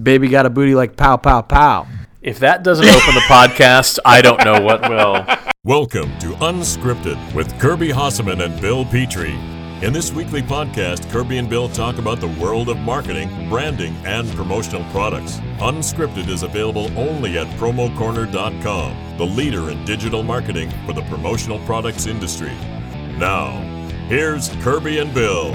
Baby got a booty like pow, pow, pow. If that doesn't open the podcast, I don't know what will. Welcome to Unscripted with Kirby Hasseman and Bill Petrie. In this weekly podcast, Kirby and Bill talk about the world of marketing, branding, and promotional products. Unscripted is available only at promocorner.com, the leader in digital marketing for the promotional products industry. Now, here's Kirby and Bill.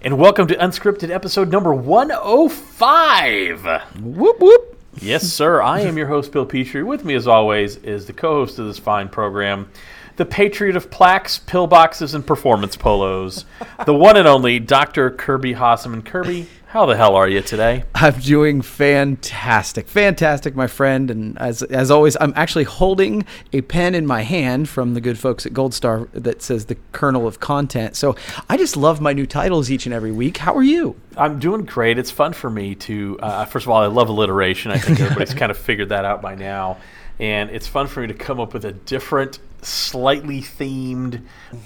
And welcome to Unscripted episode number 105. Whoop, whoop. Yes, sir. I am your host, Bill Petrie. With me, as always, is the co host of this fine program, the patriot of plaques, pillboxes, and performance polos, the one and only Dr. Kirby Hasseman. Kirby, how the hell are you today? I'm doing fantastic, fantastic, my friend. And as as always, I'm actually holding a pen in my hand from the good folks at Gold Star that says the kernel of content. So I just love my new titles each and every week. How are you? I'm doing great. It's fun for me to, uh, first of all, I love alliteration. I think everybody's kind of figured that out by now. And it's fun for me to come up with a different, slightly themed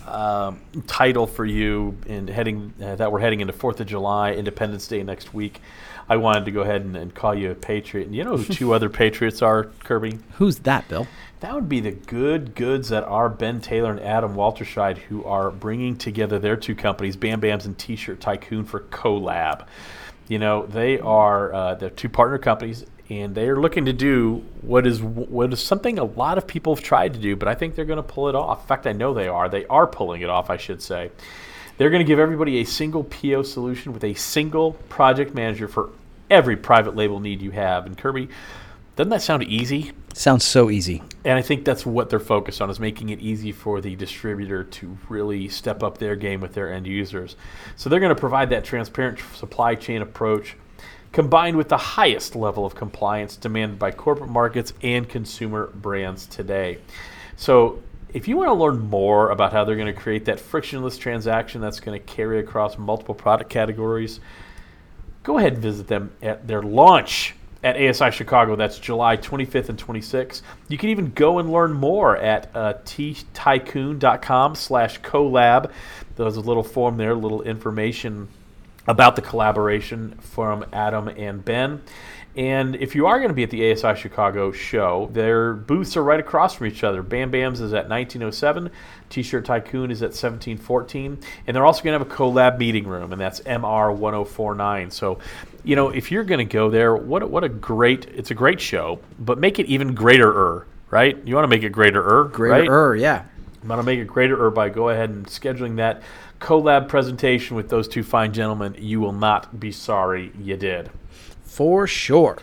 um, title for you in heading uh, that we're heading into Fourth of July, Independence Day next week. I wanted to go ahead and, and call you a patriot. And you know who two other patriots are, Kirby? Who's that, Bill? That would be the good goods that are Ben Taylor and Adam Walterscheid, who are bringing together their two companies, Bam Bams and T-Shirt Tycoon, for collab. You know, they are uh, they're two partner companies, and they are looking to do what is what is something a lot of people have tried to do, but I think they're going to pull it off. In fact, I know they are. They are pulling it off, I should say. They're going to give everybody a single PO solution with a single project manager for every private label need you have. And Kirby, doesn't that sound easy? Sounds so easy. And I think that's what they're focused on is making it easy for the distributor to really step up their game with their end users. So they're going to provide that transparent supply chain approach combined with the highest level of compliance demanded by corporate markets and consumer brands today. So if you want to learn more about how they're going to create that frictionless transaction that's going to carry across multiple product categories, go ahead and visit them at their launch at ASI Chicago. That's July 25th and 26th. You can even go and learn more at uh, ttycoon.com slash collab. There's a little form there, a little information about the collaboration from Adam and Ben. And if you are going to be at the ASI Chicago show, their booths are right across from each other. Bam Bam's is at 1907, T Shirt Tycoon is at 1714, and they're also going to have a collab meeting room, and that's MR 1049. So, you know, if you're going to go there, what a, what a great, it's a great show, but make it even greater-er, right? You want to make it greater, Greater, right? yeah. I'm going to make it greater-er by go ahead and scheduling that collab presentation with those two fine gentlemen. You will not be sorry you did. For sure.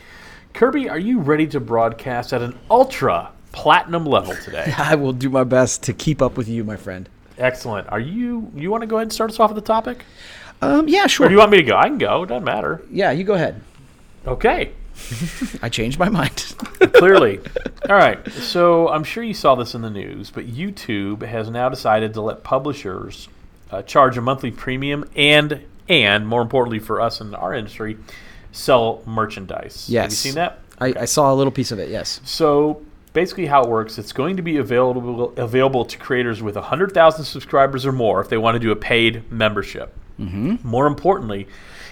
Kirby, are you ready to broadcast at an ultra platinum level today? I will do my best to keep up with you, my friend. Excellent. Are you you want to go ahead and start us off with the topic? Um, yeah, sure. Or do you want me to go? I can go. It doesn't matter. yeah, you go ahead. Okay. I changed my mind. Clearly. All right. So I'm sure you saw this in the news, but YouTube has now decided to let publishers uh, charge a monthly premium and and more importantly for us in our industry, sell merchandise. Yes. Have you seen that? I, I saw a little piece of it, yes. So basically, how it works, it's going to be available available to creators with 100,000 subscribers or more if they want to do a paid membership. Mm-hmm. More importantly,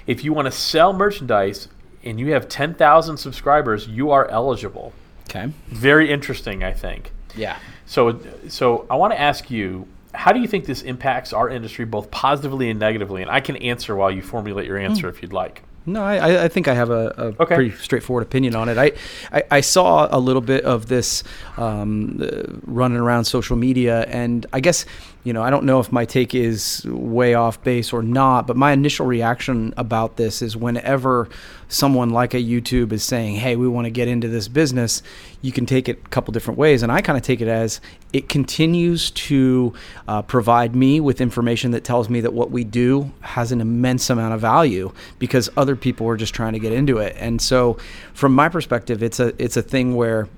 if you want to sell merchandise and you have 10,000 subscribers, you are eligible. Okay. Very interesting, I think. Yeah. So, so I want to ask you, how do you think this impacts our industry, both positively and negatively? And I can answer while you formulate your answer if you'd like. No, I- I, think I have a, a Okay. pretty straightforward opinion on it. I, I, I saw a little bit of this um, running around social media, and I guess, you know, I don't know if my take is way off base or not, but my initial reaction about this is whenever someone like a YouTube is saying, hey, we want to get into this business, you can take it a couple different ways. And I kind of take it as it continues to uh, provide me with information that tells me that what we do has an immense amount of value because other people are just trying to get into it. And so, from my perspective, it's a it's a thing where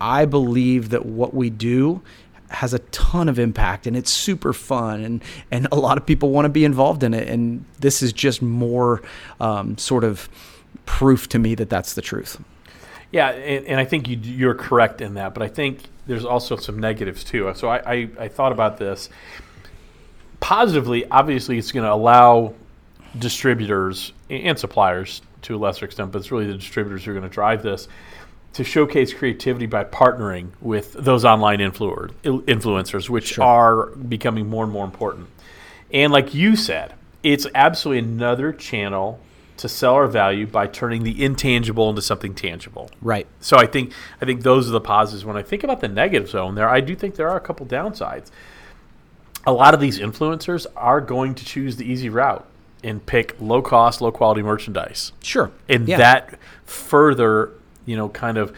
I believe that what we do has a ton of impact and it's super fun and and a lot of people want to be involved in it and this is just more um, sort of proof to me that that's the truth. Yeah, and, and I think you, you're correct in that, but I think there's also some negatives too. So I, I, I thought about this. Positively, obviously, it's going to allow distributors and suppliers to a lesser extent, but it's really the distributors who are going to drive this to showcase creativity by partnering with those online influer, influencers, which Sure. are becoming more and more important. And like you said, it's absolutely another channel to sell our value by turning the intangible into something tangible. Right. So I think I think those are the positives. When I think about the negative zone, there I do think there are a couple downsides. A lot of these influencers are going to choose the easy route and pick low cost, low quality merchandise, Sure. and Yeah. that further, you know, kind of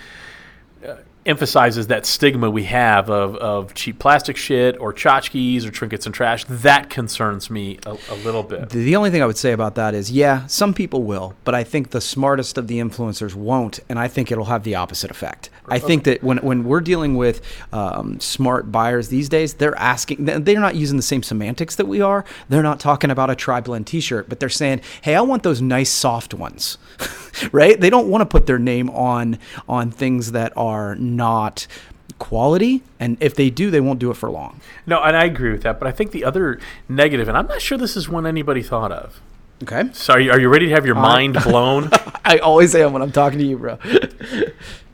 uh, emphasizes that stigma we have of, of cheap plastic shit or tchotchkes or trinkets and trash. That concerns me a, a little bit. The only thing I would say about that is, yeah, some people will, but I think the smartest of the influencers won't, and I think it'll have the opposite effect. I think that when, when we're dealing with um, smart buyers these days, they're asking, they're not using the same semantics that we are. They're not talking about a tri blend t shirt, but they're saying, hey, I want those nice soft ones, right? They don't want to put their name on on things that are not quality, and if they do, they won't do it for long. No, and I agree with that. But I think the other negative, and I'm not sure this is one anybody thought of. Okay. So are you, are you ready to have your mind blown? I always am when I'm talking to you, bro.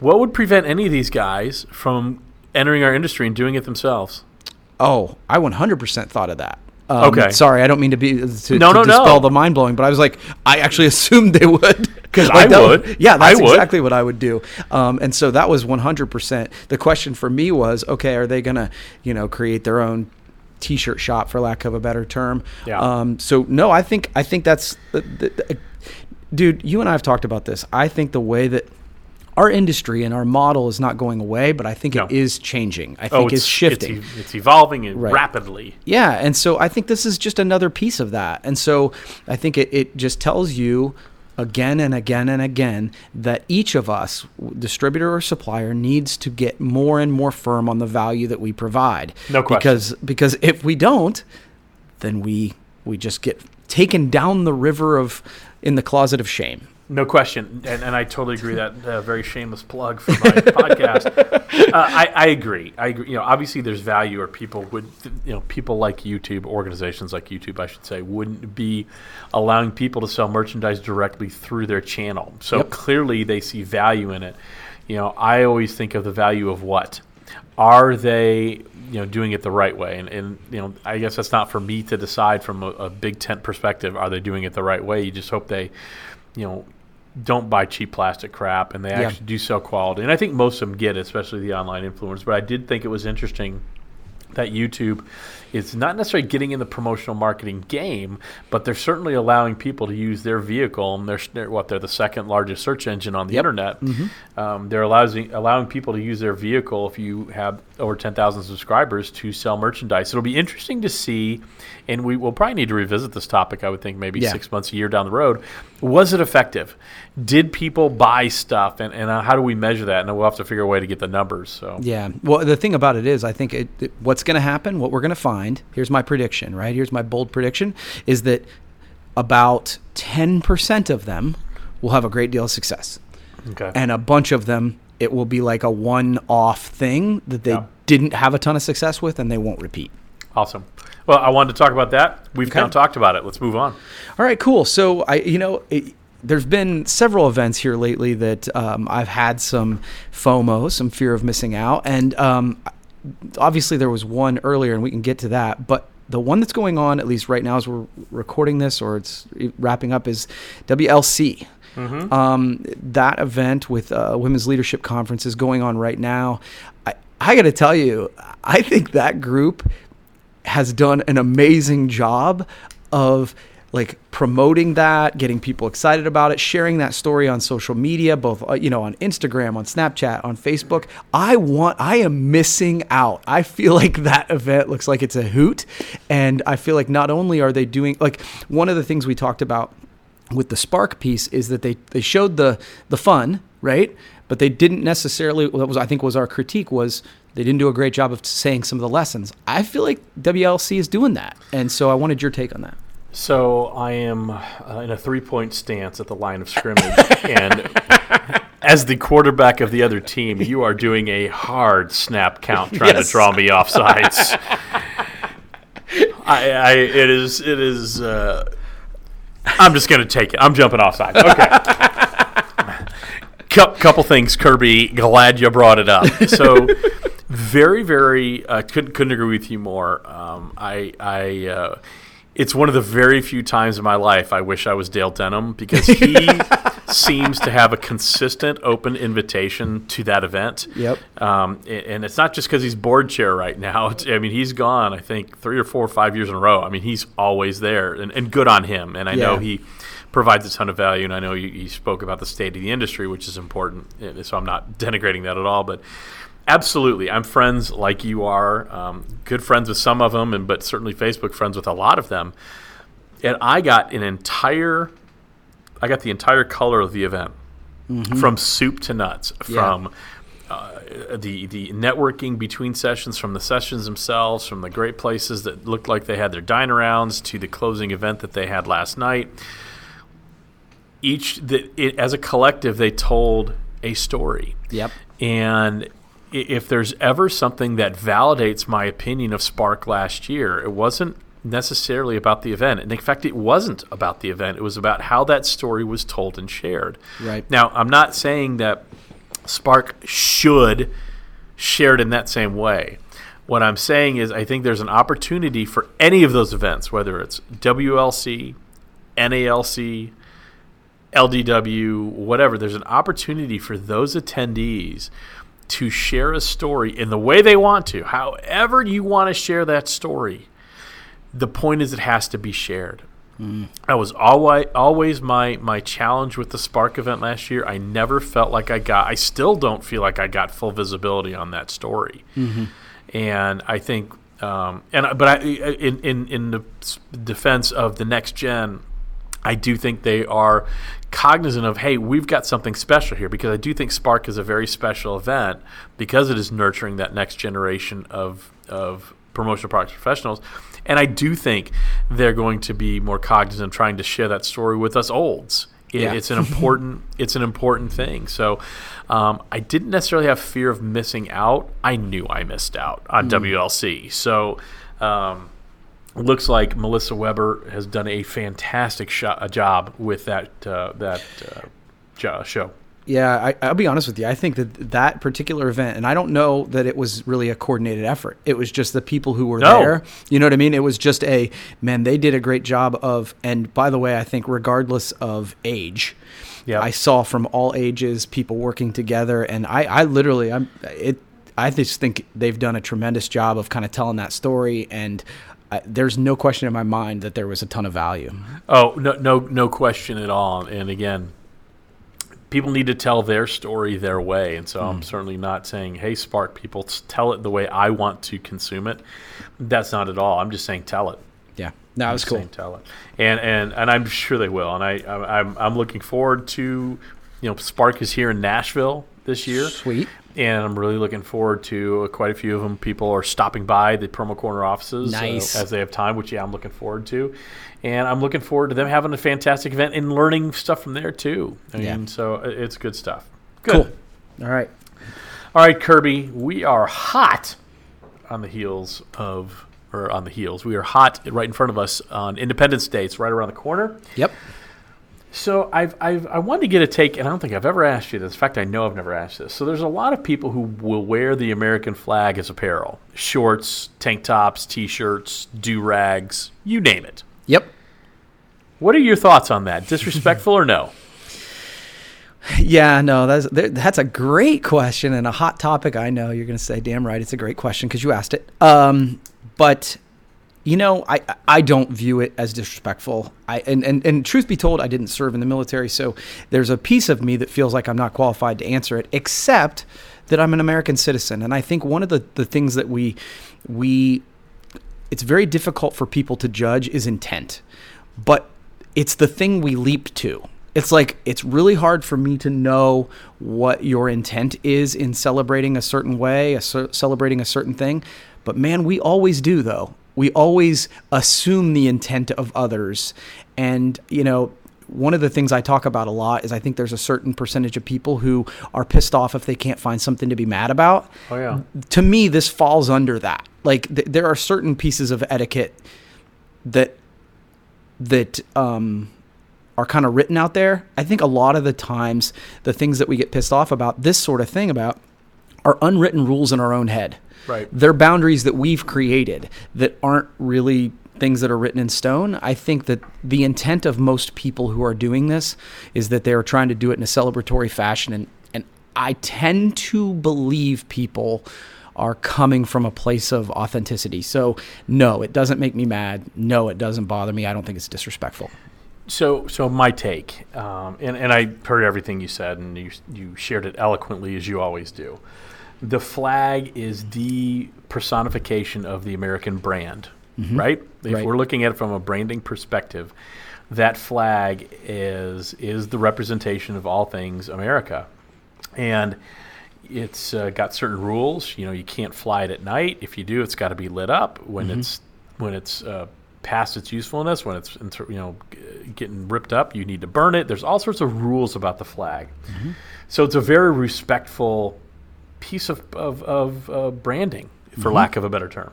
what would prevent any of these guys from entering our industry and doing it themselves? Oh, I 100% thought of that. Um, Okay. Sorry, I don't mean to be to, No, to no, dispel no. the mind blowing, but I was like, I actually assumed they would. 'Cause Like, I would. Yeah, I that's would. exactly what I would do. Um, and so that was 100%. The question for me was, okay, are they going to, you know, create their own t-shirt shop for lack of a better term? Yeah. Um, so no, I think I think that's the, the, the- dude, you and I have talked about this. I think the way that our industry and our model is not going away, but I think No. it is changing. I oh, think it's, shifting. It's, it's evolving Right. rapidly. Yeah, and so I think this is just another piece of that. And so I think it, it just tells you again and again and again that each of us, distributor or supplier, needs to get more and more firm on the value that we provide. No question. Because because if we don't, then we we just get taken down the river of in the closet of shame. No question, and, and I totally agree that uh, very shameless plug for my podcast. Uh, I, I agree. I agree. You know, obviously there's value, or people would, you know, people like YouTube, organizations like YouTube, I should say, wouldn't be allowing people to sell merchandise directly through their channel. So Yep. clearly they see value in it. You know, I always think of the value of what are they you know doing it the right way and, and you know i guess that's not for me to decide from a, a big tent perspective are they doing it the right way you just hope they you know don't buy cheap plastic crap and they Yeah. actually do sell quality and i think most of them get it especially the online influencers but i did think it was interesting that YouTube is not necessarily getting in the promotional marketing game, but they're certainly allowing people to use their vehicle. And they're, they're what they're the second largest search engine on the Yep. internet. Um, they're allowing allowing people to use their vehicle if you have over ten thousand subscribers to sell merchandise. It'll be interesting to see, and we will probably need to revisit this topic. I would think maybe Yeah. six months, a year down the road. Was it effective? Did people buy stuff, and, and uh, how do we measure that? And we'll have to figure a way to get the numbers. So Yeah. Well, the thing about it is, I think it, it- what's going to happen, what we're going to find, here's my prediction, right? Here's my bold prediction is that about 10% of them will have a great deal of success. okay. And a bunch of them, it will be like a one off thing that they Yeah. didn't have a ton of success with and they won't repeat. Awesome. Well, I wanted to talk about that. We've Okay. kind of talked about it. Let's move on. All right, cool. So I, you know, it, there's been several events here lately that um, I've had some FOMO, some fear of missing out, and um, obviously there was one earlier, and we can get to that. But the one that's going on, at least right now, as we're recording this or it's wrapping up, is WLC. Um, that event with uh, Women's Leadership Conference is going on right now. I, I got to tell you, I think that group has done an amazing job of like promoting that, getting people excited about it, sharing that story on social media, both uh, you know on Instagram, on Snapchat, on Facebook. I want I am missing out. I feel like that event looks like it's a hoot. And I feel like not only are they doing like one of the things we talked about with the spark piece is that they they showed the the fun right? But they didn't necessarily what was i think was our critique was they didn't do a great job of saying some of the lessons. I feel like wlc is doing that. And so i wanted your take on that So I am uh, in a three-point stance at the line of scrimmage, and as the quarterback of the other team, you are doing a hard snap count trying Yes. to draw me off sides. I, I, it is, it is. Uh, I'm just going to take it. I'm jumping offside. Okay. Cou- couple things, Kirby. Glad you brought it up. So, very, very uh, couldn't couldn't agree with you more. Um, I, I, uh, it's one of the very few times in my life I wish I was Dale Denham because he seems to have a consistent, open invitation to that event. Yep. Um, and it's not just because he's board chair right now. It's, I mean, he's gone. I think three or four or five years in a row. I mean, he's always there, and, and good on him. And I know he provides a ton of value. And I know you, you spoke about the state of the industry, which is important. So I'm not denigrating that at all, but. Absolutely, I'm friends like you are. Um, good friends with some of them, and but certainly Facebook friends with a lot of them. And I got an entire, I got the entire color of the event, from soup to nuts, from uh, the the networking between sessions, from the sessions themselves, from the great places that looked like they had their dine arounds to the closing event that they had last night. Each, the, it, as a collective, they told a story. Yep. And if there's ever something that validates my opinion of Spark last year, it wasn't necessarily about the event. And in fact, it wasn't about the event. It was about how that story was told and shared. Right. Now, I'm not saying that Spark should share it in that same way. What I'm saying is, I think there's an opportunity for any of those events, whether it's WLC, NALC, LDW, whatever, there's an opportunity for those attendees to share a story in the way they want to, however you want to share that story. The point is, it has to be shared. That was always always my my challenge with the Spark event last year. I never felt like I got. I still don't feel like I got full visibility on that story. And I think, um, and I- but I in in in the defense of the next gen, I do think they are cognizant of, hey, we've got something special here because I do think Spark is a very special event because it is nurturing that next generation of of promotional products professionals. And I do think they're going to be more cognizant of trying to share that story with us olds. It, Yeah. It's an important it's an important thing. So um, I didn't necessarily have fear of missing out. I knew I missed out on WLC. So um, looks like Melissa Weber has done a fantastic sho- a job with that uh, that uh, show. Yeah, I, I'll be honest with you. I think that that particular event, and I don't know that it was really a coordinated effort. It was just the people who were No. there. You know what I mean? It was just a man. They did a great job of. And by the way, I think regardless of age, Yeah. I saw from all ages people working together, and I, I literally, I'm it. I just think they've done a tremendous job of kind of telling that story, and I, there's no question in my mind that there was a ton of value. Oh no no no question at all. And again, people need to tell their story their way. And so I'm hmm. certainly not saying, hey, Spark people, tell it the way I want to consume it. That's not at all. I'm just saying tell it. Yeah, that was cool. saying tell it. And and and I'm sure they will. And I, I I'm I'm looking forward to, you know, Spark is here in Nashville this year. Sweet. And I'm really looking forward to uh, quite a few of them. People are stopping by the promo corner offices uh, as they have time, which yeah, I'm looking forward to, and I'm looking forward to them having a fantastic event and learning stuff from there too. I Yeah. mean, so uh, it's good stuff. Good. Cool. All right. All right, Kirby, we are hot on the heels of. Or on the heels, we are hot right in front of us on Independence Day. It's right around the corner. Yep. So I've, I've I wanted to get a take, and I don't think I've ever asked you this. In fact, I know I've never asked this. So there's a lot of people who will wear the American flag as apparel: shorts, tank tops, t-shirts, do rags, you name it. Yep. What are your thoughts on that? Disrespectful or no? Yeah, no, that's that's a great question and a hot topic. I know you're going to say, "Damn right, it's a great question" because you asked it. Um, but you know, I I don't view it as disrespectful. I and, and and truth be told, I didn't serve in the military, so there's a piece of me that feels like I'm not qualified to answer it, except that I'm an American citizen, and I think one of the the things that we we it's very difficult for people to judge is intent, but it's the thing we leap to. It's like it's really hard for me to know what your intent is in celebrating a certain way, a celebrating a certain thing. But man, we always do though. We always assume the intent of others, and you know. One of the things I talk about a lot is I think there's a certain percentage of people who are pissed off if they can't find something to be mad about Oh yeah. to me this falls under that like th- there are certain pieces of etiquette that that um are kind of written out there. I think a lot of the times the things that we get pissed off about this sort of thing about are unwritten rules in our own head. Right. They're boundaries that we've created that aren't really things that are written in stone. I think that the intent of most people who are doing this is that they are trying to do it in a celebratory fashion and and I tend to believe people are coming from a place of authenticity. So, no, it doesn't make me mad. No, it doesn't bother me. I don't think it's disrespectful. So, so my take, um, and, and I heard everything you said, and you, you shared it eloquently as you always do. The flag is the personification of the American brand, right? If Right. we're looking at it from a branding perspective, that flag is is the representation of all things America, and it's uh, got certain rules. You know, you can't fly it at night. If you do, it's got to be lit up when it's when it's uh, past its usefulness. When it's you know getting ripped up, you need to burn it. There's all sorts of rules about the flag. So it's a very respectful piece of of, of uh, branding, for lack of a better term.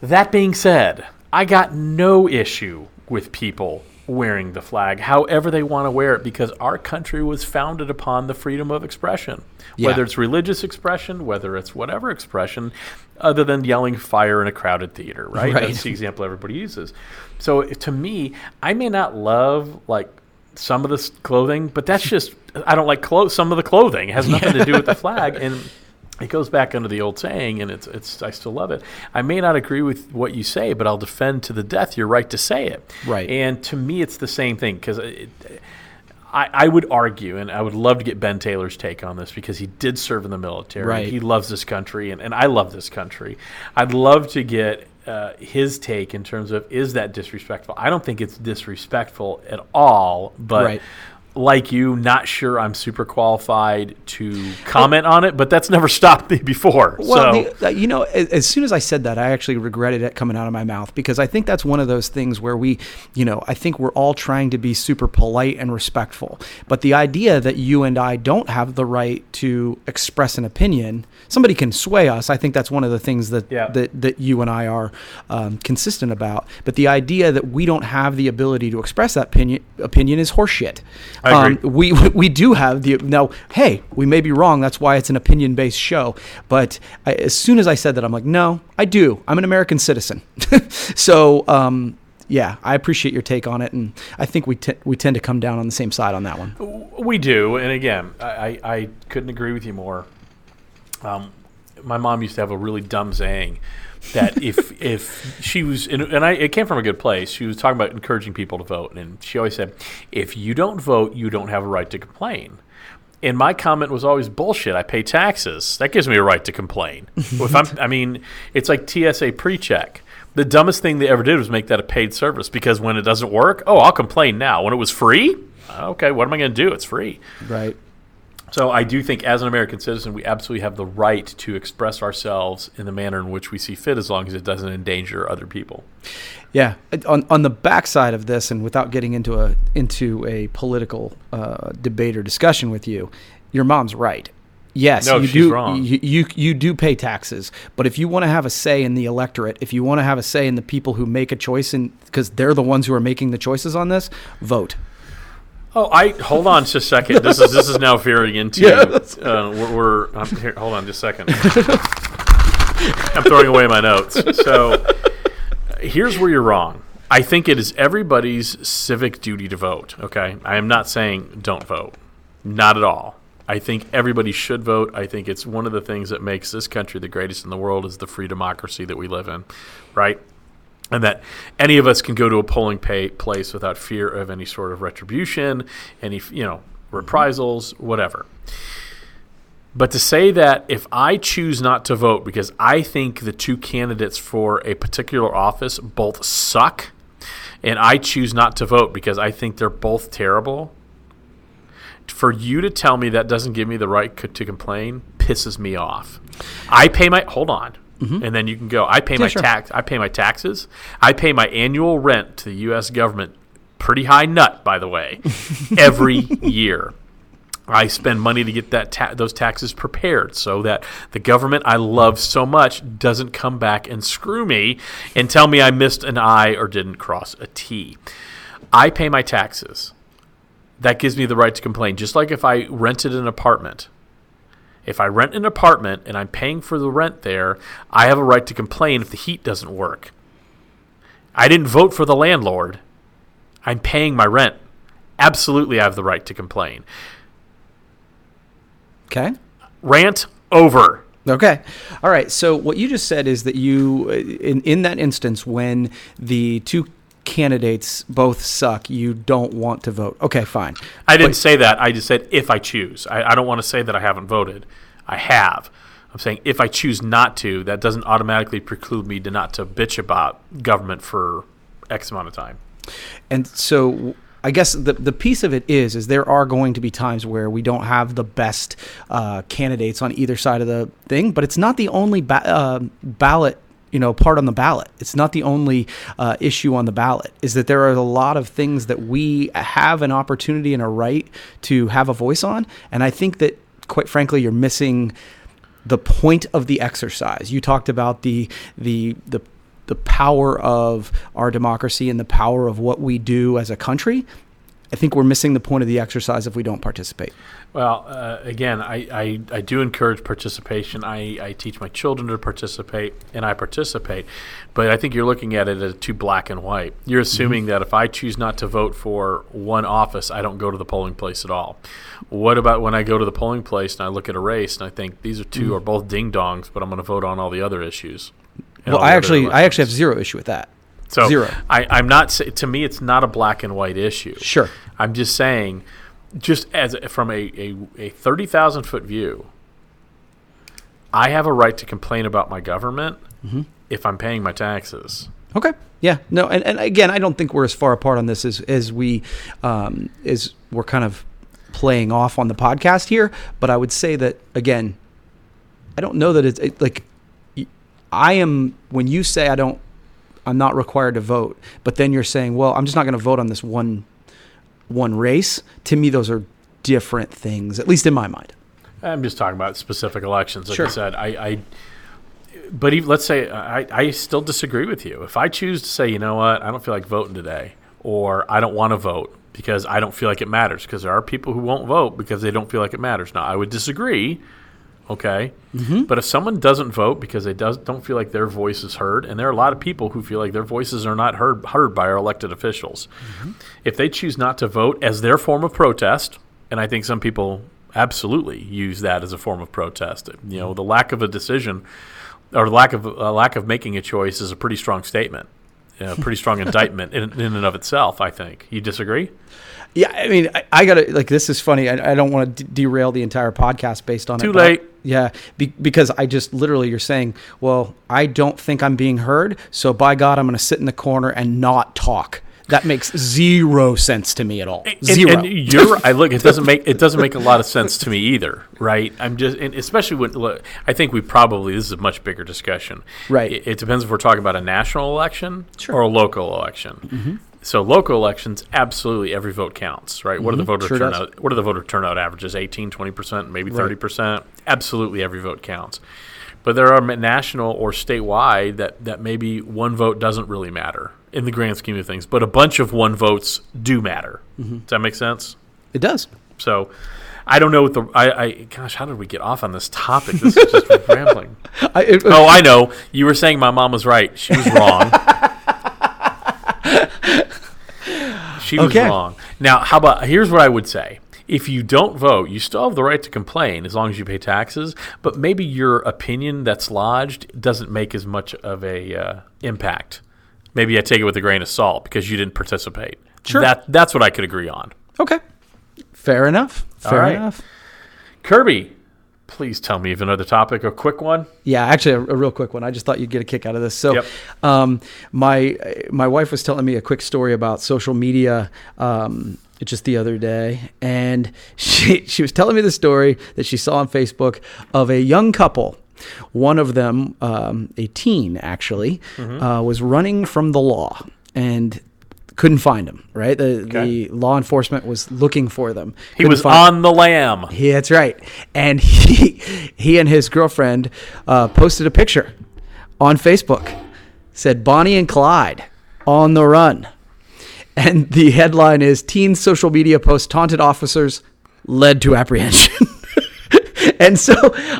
That being said, I got no issue with people wearing the flag however they want to wear it because our country was founded upon the freedom of expression. Yeah. Whether it's religious expression, whether it's whatever expression, other than yelling fire in a crowded theater, right? Right. That's the example everybody uses. So to me, I may not love like some of this clothing, but that's just I don't like clo- some of the clothing. It has nothing to do with the flag and it goes back under the old saying, and it's it's. I still love it. I may not agree with what you say, but I'll defend to the death your right to say it. Right. And to me, it's the same thing because I, I would argue, and I would love to get Ben Taylor's take on this because he did serve in the military. Right. He loves this country, and, and I love this country. I'd love to get uh, his take in terms of is that disrespectful? I don't think it's disrespectful at all, but. Right. Like you, not sure I'm super qualified to comment on it, but that's never stopped me before. Well, so the, uh, you know, as, as soon as I said that, I actually regretted it coming out of my mouth because I think that's one of those things where we, you know, I think we're all trying to be super polite and respectful. But the idea that you and I don't have the right to express an opinion, somebody can sway us. I think that's one of the things that Yeah. that, that you and I are um, consistent about. But the idea that we don't have the ability to express that opinion, opinion is horseshit. Um, we we do have the now. Hey, we may be wrong. That's why it's an opinion based show. But I, as soon as I said that, I'm like, no, I do. I'm an American citizen. so um, yeah, I appreciate your take on it, and I think we t- we tend to come down on the same side on that one. We do, and again, I, I, I couldn't agree with you more. Um, my mom used to have a really dumb saying that if if she was, and, and I, it came from a good place. She was talking about encouraging people to vote, and she always said, "If you don't vote, you don't have a right to complain." And my comment was always bullshit. I pay taxes. That gives me a right to complain. If I'm, I mean, it's like TSA pre-check. The dumbest thing they ever did was make that a paid service because when it doesn't work, oh, I'll complain now. When it was free, okay, what am I going to do? It's free. Right. So I do think, as an American citizen, we absolutely have the right to express ourselves in the manner in which we see fit, as long as it doesn't endanger other people. Yeah. On on the backside of this, and without getting into a into a political uh, debate or discussion with you, your mom's right. Yes, No, you she's do. wrong. You, you you do pay taxes, but if you want to have a say in the electorate, if you want to have a say in the people who make a choice, and because they're the ones who are making the choices on this, vote. Oh, I hold on just a second. This is this is now veering into. Yeah, uh, we're, we're I'm here, hold on just a second. I'm throwing away my notes. So here's where you're wrong. I think it is everybody's civic duty to vote. Okay, I am not saying don't vote. Not at all. I think everybody should vote. I think it's one of the things that makes this country the greatest in the world is the free democracy that we live in, right? And that any of us can go to a polling pay place without fear of any sort of retribution, any you know reprisals, whatever. But to say that if I choose not to vote because I think the two candidates for a particular office both suck, and I choose not to vote because I think they're both terrible, for you to tell me that doesn't give me the right to complain pisses me off. I pay my hold on, Mm-hmm. and then you can go. I pay my sure. tax. I pay my taxes. I pay my annual rent to the U.S. government. Pretty high nut, by the way, every year. I spend money to get that ta- those taxes prepared so that the government I love so much doesn't come back and screw me and tell me I missed an I or didn't cross a T. I pay my taxes. That gives me the right to complain. Just like if I rented an apartment. If I rent an apartment and I'm paying for the rent there, I have a right to complain if the heat doesn't work. I didn't vote for the landlord. I'm paying my rent. Absolutely, I have the right to complain. Okay. Rant over. Okay. All right. So what you just said is that you, in in that instance, when the two candidates both suck, you don't want to vote. Okay, fine. I didn't say that. I just said if I choose. I, I don't want to say that I haven't voted. I have. I'm saying if I choose not to, that doesn't automatically preclude me to not to bitch about government for X amount of time. And so I guess the the piece of it is is there are going to be times where we don't have the best uh, candidates on either side of the thing, but it's not the only ba- uh, ballot. You know, part on the ballot. It's not the only uh, issue on the ballot. Is that there are a lot of things that we have an opportunity and a right to have a voice on, and I think that, quite frankly, you're missing the point of the exercise. You talked about the the the the power of our democracy and the power of what we do as a country. I think we're missing the point of the exercise if we don't participate. Well, uh, again, I, I, I do encourage participation. I, I teach my children to participate, and I participate. But I think you're looking at it as too black and white. You're assuming that if I choose not to vote for one office, I don't go to the polling place at all. What about when I go to the polling place and I look at a race and I think these are 2 are both ding dongs, but I'm going to vote on all the other issues? Well, I actually I actually have zero issue with that. So Zero. I, I'm not. To me, it's not a black and white issue. Sure. I'm just saying, just as from a a, a thirty thousand foot view, I have a right to complain about my government Mm-hmm. if I'm paying my taxes. Okay. Yeah. No. And, and again, I don't think we're as far apart on this as as we um, as we're kind of playing off on the podcast here. But I would say that again, I don't know that it's it, like I am when you say I don't, I'm not required to vote. But then you're saying, well, I'm just not going to vote on this one one race. To me, those are different things, at least in my mind. I'm just talking about specific elections. Like Sure. I said, I. I but even, let's say I, I still disagree with you. If I choose to say, you know what, I don't feel like voting today, or I don't want to vote because I don't feel like it matters, because there are people who won't vote because they don't feel like it matters. Now, I would disagree, okay? But if someone doesn't vote because they does, don't feel like their voice is heard, and there are a lot of people who feel like their voices are not heard, heard by our elected officials, if they choose not to vote as their form of protest, and I think some people absolutely use that as a form of protest, you know, the lack of a decision or lack of uh, lack of making a choice is a pretty strong statement, a pretty strong indictment in, in and of itself. I think you disagree. Yeah, I mean, I, I gotta like this is funny. I, I don't want to d- derail the entire podcast based on Too it. but late. yeah, be, because I just literally you're saying, well, I don't think I'm being heard, so by God, I'm going to sit in the corner and not talk. That makes zero sense to me at all. And- Zero. And, you're I look. It doesn't make it doesn't make a lot of sense to me either, right? I'm just, and especially when look, I think we probably this is a much bigger discussion, Right. It, it depends if we're talking about a national election Sure. or a local election. Mm-hmm. So local elections, absolutely every vote counts, right? What are the mm-hmm. voter Sure does. turnout? What are the voter turnout averages? 18, 20 percent, maybe thirty percent. Absolutely every vote counts. But there are national or statewide that, that maybe one vote doesn't really matter in the grand scheme of things, but a bunch of one votes do matter. Mm-hmm. Does that make sense? it does. So I don't know what the I, I gosh, how did we get off on this topic? This is just rambling. I, it, Oh, I know. You were saying my mom was right. She was wrong. she was Okay. wrong. Now, how about here's what I would say. If you don't vote, you still have the right to complain as long as you pay taxes. But maybe your opinion that's lodged doesn't make as much of a uh, impact. Maybe I take it with a grain of salt because you didn't participate. Sure. That that's what I could agree on. okay, fair enough. Fair right. enough. Kirby, please tell me of another topic, a quick one. Yeah, actually, a, a real quick one. I just thought you'd get a kick out of this. So, Yep. um, my my wife was telling me a quick story about social media um, just the other day, and she she was telling me the story that she saw on Facebook of a young couple. One of them, um, a teen actually, uh, was running from the law and couldn't find him. Right, the Okay. the law enforcement was looking for them. He Couldn't was find- on the lam. yeah, that's right. And he he and his girlfriend uh, posted a picture on Facebook. Said Bonnie and Clyde on the run. and the headline is Teen Social Media Post Taunted Officers Led to Apprehension. and so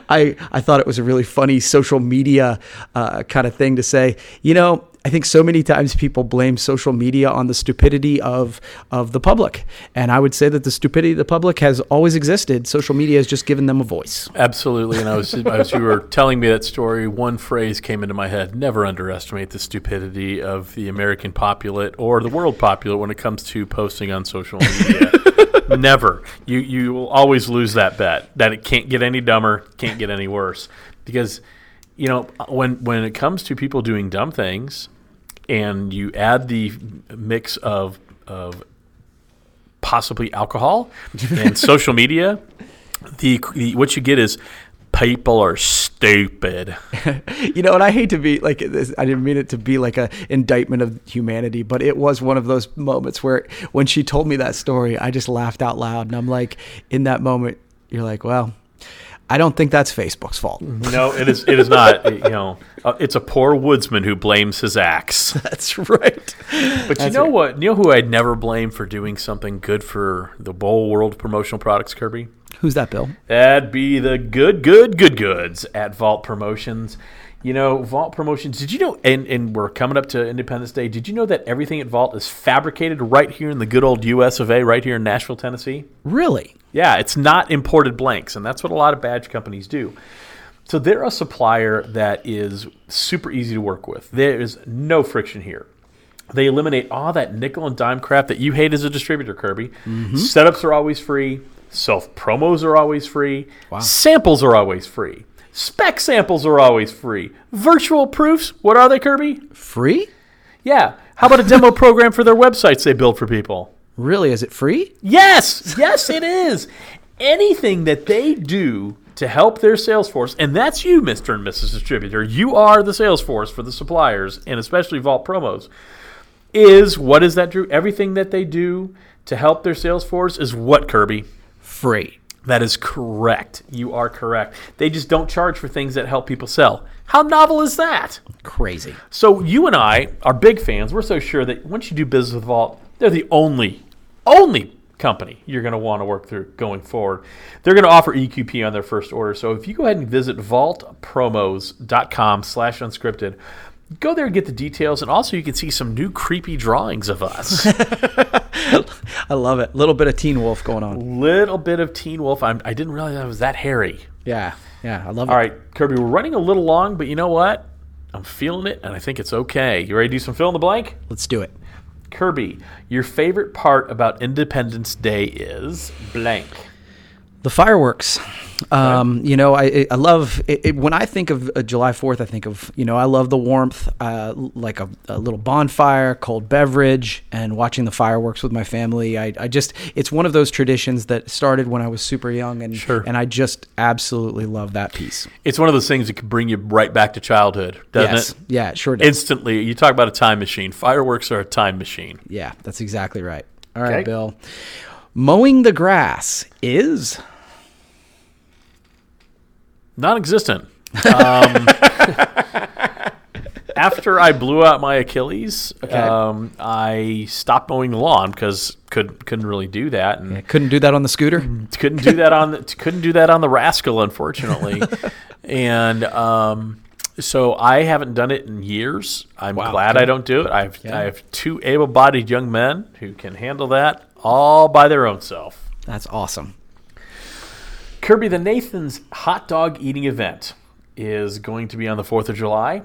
I, I thought it was a really funny social media uh, kind of thing to say, you know, I think so many times people blame social media on the stupidity of of the public, and I would say that the stupidity of the public has always existed. Social media has just given them a voice. Absolutely, and I was as you were telling me that story, one phrase came into my head: never underestimate the stupidity of the American populate or the world populate when it comes to posting on social media. never. You you will always lose that bet that it can't get any dumber, can't get any worse, because you know when when it comes to people doing dumb things and you add the mix of of possibly alcohol and social media, the, the what you get is people are stupid. you know, and I hate to be like this, I didn't mean it to be like a indictment of humanity, but it was one of those moments where when she told me that story, I just laughed out loud, and I'm like, in that moment, you're like, well. I don't think that's Facebook's fault. No, it is. It is not. you know, uh, it's a poor woodsman who blames his axe. That's right. But you know what? You know who I'd never blame for doing something good for the whole world promotional products, Kirby? Who's that, Bill? That'd be the good, good, good goods at Vault Promotions. You know, Vault Promotions, did you know, and, and we're coming up to Independence Day, did you know that everything at Vault is fabricated right here in the good old US of A, right here in Nashville, Tennessee? Really? Yeah, it's not imported blanks, and that's what a lot of badge companies do. So they're a supplier that is super easy to work with. There is no friction here. They eliminate all that nickel and dime crap that you hate as a distributor, Kirby. Mm-hmm. Setups are always free. Self promos are always free. Samples are always free. Spec samples are always free. Virtual proofs, what are they, Kirby? Free? Yeah. How about a demo program for their websites they build for people? Really? Is it free? Yes, yes, it is. Anything that they do to help their sales force, and that's you, Mr. and Mrs. Distributor, you are the sales force for the suppliers, and especially Vault Promos, is what is that, Drew? Everything that they do to help their sales force is what, Kirby? Free. That is correct. You are correct. They just don't charge for things that help people sell. How novel is that? Crazy. So you and I are big fans. We're so sure that once you do business with Vault, they're the only, only company you're going to want to work through going forward. They're going to offer EQP on their first order. So if you go ahead and visit vaultpromos.com slash unscripted, go there and get the details. And also you can see some new creepy drawings of us. I love it. Little bit of Teen Wolf going on. Little bit of Teen Wolf. I'm, I didn't realize I was that hairy. Yeah. Yeah. I love All it. All right, Kirby, we're running a little long, but you know what? I'm feeling it, and I think it's okay. You ready to do some fill in the blank? Let's do it. Kirby, your favorite part about Independence Day is blank. The fireworks. Um, you know, I I love it, it, when I think of uh, July Fourth. I think of you know I love the warmth, uh, like a, a little bonfire, cold beverage, and watching the fireworks with my family. I, I just it's one of those traditions that started when I was super young, and Sure. and I just absolutely love that piece. It's one of those things that can bring you right back to childhood, doesn't yes, it? yeah, it sure does. Instantly. You talk about a time machine. Fireworks are a time machine. yeah, that's exactly right. All right, Okay. Bill. Mowing the grass is Non existent. Um, after I blew out my Achilles, um, I stopped mowing the lawn because could couldn't really do that, and I couldn't do that on the scooter. couldn't do that on the, couldn't do that on the rascal unfortunately and um, so i haven't done it in years i'm Wow, glad okay. i don't do it I've, Yeah. I have two able-bodied young men who can handle that all by their own self That's awesome. Kirby the nathan's hot dog eating event is going to be on the 4th of july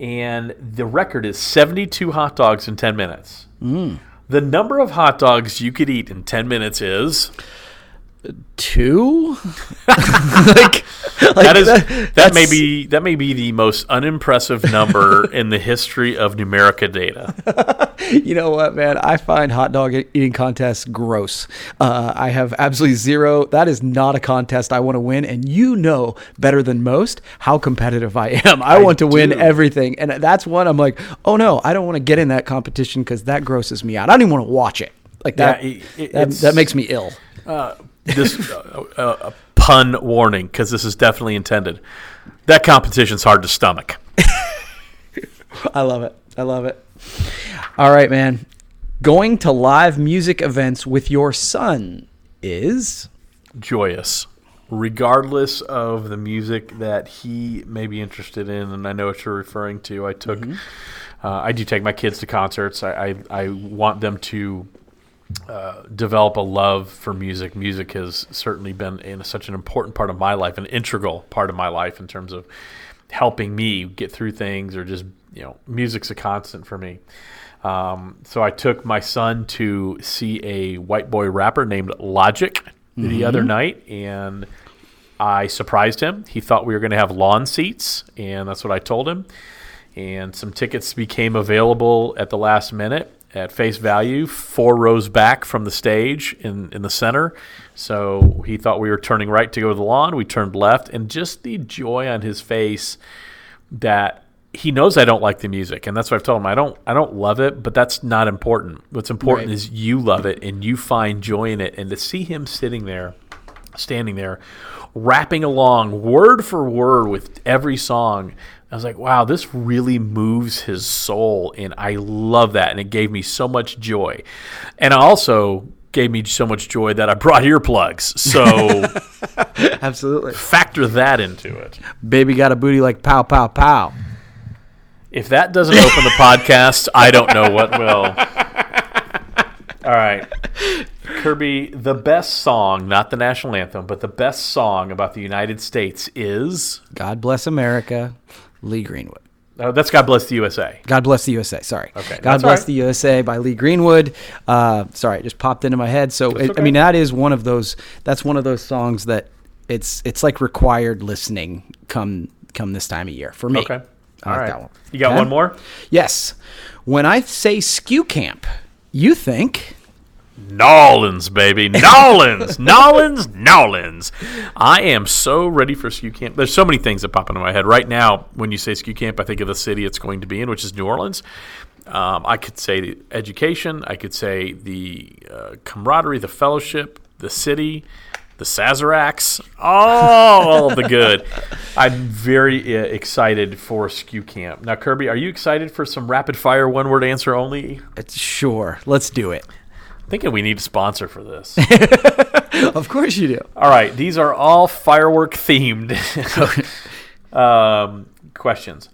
and the record is 72 hot dogs in 10 minutes. Mm. The number of hot dogs you could eat in 10 minutes is Two. like, like that is that, that's- may be that may be the most unimpressive number in the history of numerica data. You know what, man? I find hot dog eating contests gross. Uh, I have absolutely zero. That is not a contest I want to win, and you know better than most how competitive I am. I, want to win everything, and that's one I'm like, oh no, I don't want to get in that competition because that grosses me out. I don't even want to watch it. Like that. Yeah, it- that, that makes me ill. This uh, uh, pun warning because this is definitely intended. That competition's hard to stomach. I love it. I love it. All right, man. going to live music events with your son is joyous, regardless of the music that he may be interested in. And I know what you're referring to. I took, uh, I do take my kids to concerts. I, I, I want them to uh, develop a love for music. Music has certainly been in such an important part of my life, an integral part of my life in terms of helping me get through things or just you know music's a constant for me um, so i took my son to see a white boy rapper named logic mm-hmm. the other night and i surprised him he thought we were going to have lawn seats and that's what i told him and some tickets became available at the last minute at face value, four rows back from the stage in, in the center. So he thought we were turning right to go to the lawn. We turned left, and just the joy on his face that he knows I don't like the music, and that's what I've told him. I don't I don't love it, but that's not important. What's important right. is you love it and you find joy in it. And to see him sitting there, standing there, rapping along word for word with every song I was like, wow, this really moves his soul. And I love that. And it gave me so much joy. And it also gave me so much joy that I brought earplugs. So absolutely factor that into it. Baby got a booty like pow, pow, pow. If that doesn't open the podcast, I don't know what will. All right. Kirby, the best song, not the national anthem, but the best song about the United States is God Bless America. Lee Greenwood. Oh, that's God Bless the USA. God Bless the USA. Sorry. Okay. God Bless right. the USA by Lee Greenwood. Uh, sorry, it just popped into my head. So it, okay. I mean, that is one of those. That's one of those songs that it's it's like required listening come come this time of year for me. Okay. I All like right. that one. You got okay? one more? Yes. When I say SKU Camp, you think Nolans, baby. Nolans, Nolans, Nolans. I am so ready for SKU Camp. There's so many things that pop into my head. Right now, when you say SKU Camp, I think of the city it's going to be in, which is New Orleans. Um, I could say the education. I could say the uh, camaraderie, the fellowship, the city, the Sazeracs, all the good. I'm very uh, excited for SKU Camp. Now, Kirby, are you excited for some rapid fire one word answer only? It's, sure. Let's do it thinking we need a sponsor for this. of course you do. All right, these are all firework themed um, questions.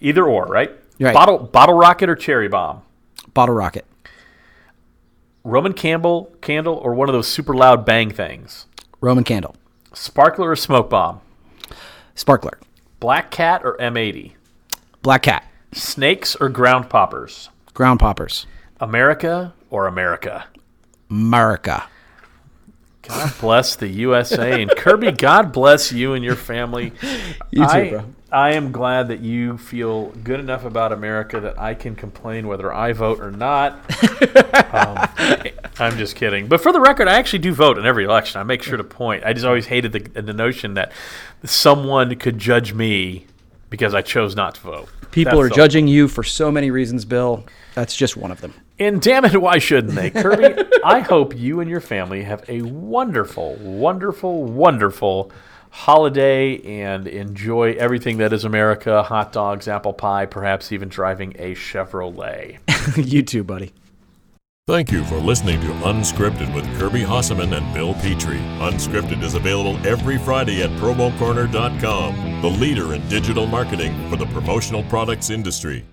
Either or, right? right? Bottle bottle rocket or cherry bomb? Bottle rocket. Roman Campbell candle or one of those super loud bang things? Roman candle. Sparkler or smoke bomb? Sparkler. Black cat or M80? Black cat. Snakes or ground poppers? Ground poppers. America or America? America. God bless the USA and Kirby. God bless you and your family. You too, I, bro. I am glad that you feel good enough about America that I can complain whether I vote or not. um, I'm just kidding. But for the record, I actually do vote in every election. I make sure to point. I just always hated the, the notion that someone could judge me because I chose not to vote. People That's are judging you for so many reasons, Bill. That's just one of them. And damn it, why shouldn't they? Kirby, I hope you and your family have a wonderful, wonderful, wonderful holiday and enjoy everything that is America hot dogs, apple pie, perhaps even driving a Chevrolet. you too, buddy. Thank you for listening to Unscripted with Kirby Hasseman and Bill Petrie. Unscripted is available every Friday at promocorner.com, the leader in digital marketing for the promotional products industry.